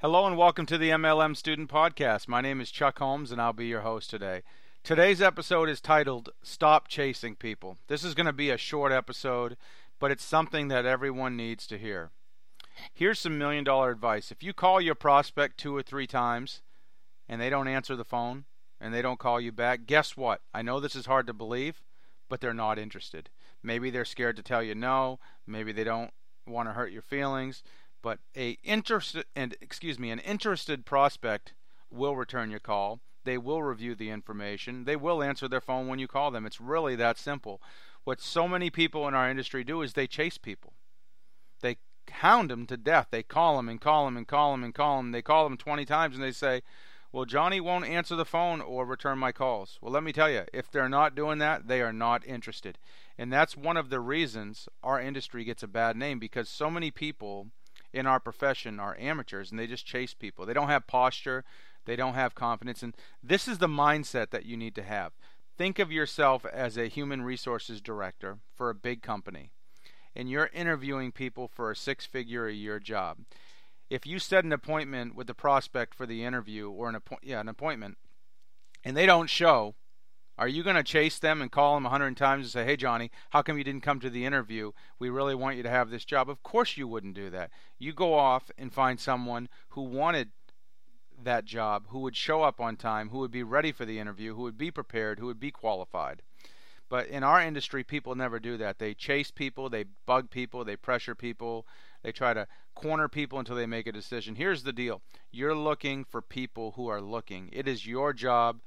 Hello and welcome to the MLM Student Podcast. My name is Chuck Holmes and I'll be your host today. Today's episode is titled Stop Chasing People. This is going to be a short episode, but it's something that everyone needs to hear. Here's some million dollar advice. If you call your prospect two or three times and they don't answer the phone and they don't call you back, guess what? I know this is hard to believe, but they're not interested. Maybe they're scared to tell you no, maybe they don't want to hurt your feelings, but a interested and excuse me, an interested prospect will return your call. They will review the information. They will answer their phone when you call them. It's really that simple. What so many people in our industry do is they chase people. They hound them to death. They call them and call them and call them and call them. They call them 20 times and they say, well, Johnny won't answer the phone or return my calls. Well, let me tell you, if they're not doing that, they are not interested. And that's one of the reasons our industry gets a bad name because so many people in our profession are amateurs and they just chase people. They don't have posture, they don't have confidence. And this is the mindset that you need to have. Think of yourself as a human resources director for a big company, and you're interviewing people for a six figure a year job. If you set an appointment with the prospect for the interview or an, yeah, an appointment, and they don't show, are you going to chase them and call them a hundred times and say, "Hey, Johnny, how come you didn't come to the interview? We really want you to have this job." Of course, you wouldn't do that. You go off and find someone who wanted that job, who would show up on time, who would be ready for the interview, who would be prepared, who would be qualified. But in our industry, people never do that. They chase people, they bug people, they pressure people, they try to corner people until they make a decision. Here's the deal you're looking for people who are looking. It is your job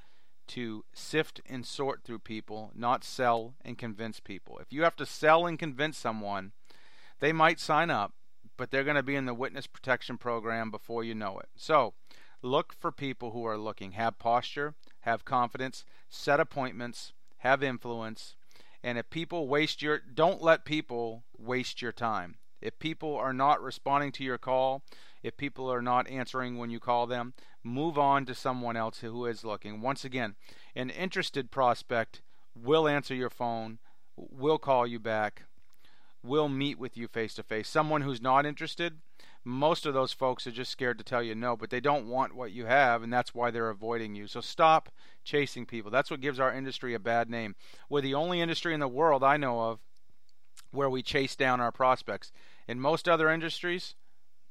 to sift and sort through people, not sell and convince people. If you have to sell and convince someone, they might sign up, but they're going to be in the witness protection program before you know it. So, look for people who are looking. Have posture, have confidence, set appointments, have influence. And if people waste your don't let people waste your time. If people are not responding to your call, if people are not answering when you call them, move on to someone else who is looking. Once again, an interested prospect will answer your phone, will call you back, will meet with you face to face. Someone who's not interested, most of those folks are just scared to tell you no, but they don't want what you have, and that's why they're avoiding you. So stop chasing people. That's what gives our industry a bad name. We're the only industry in the world I know of where we chase down our prospects. In most other industries,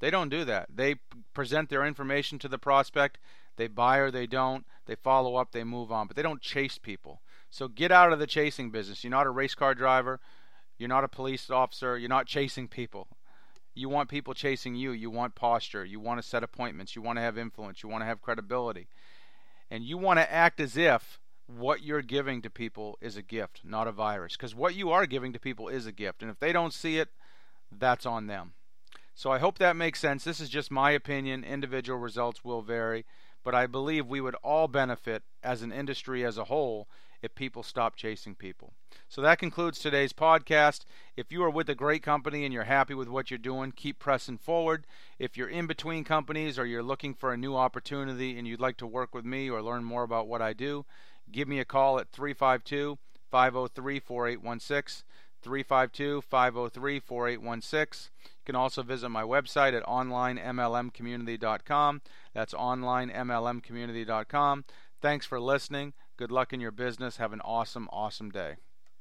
they don't do that. They present their information to the prospect, they buy or they don't, they follow up, they move on, but they don't chase people. So get out of the chasing business. You're not a race car driver, you're not a police officer, you're not chasing people. You want people chasing you. You want posture. You want to set appointments. You want to have influence. You want to have credibility. And you want to act as if what you're giving to people is a gift, not a virus. Because what you are giving to people is a gift. And if they don't see it, that's on them. So I hope that makes sense. This is just my opinion. Individual results will vary. But I believe we would all benefit as an industry as a whole if people stop chasing people. So that concludes today's podcast. If you are with a great company and you're happy with what you're doing, keep pressing forward. If you're in between companies or you're looking for a new opportunity and you'd like to work with me or learn more about what I do, give me a call at 352 503 4816. 352 503 4816. You can also visit my website at onlinemlmcommunity.com. That's onlinemlmcommunity.com. Thanks for listening. Good luck in your business. Have an awesome, awesome day.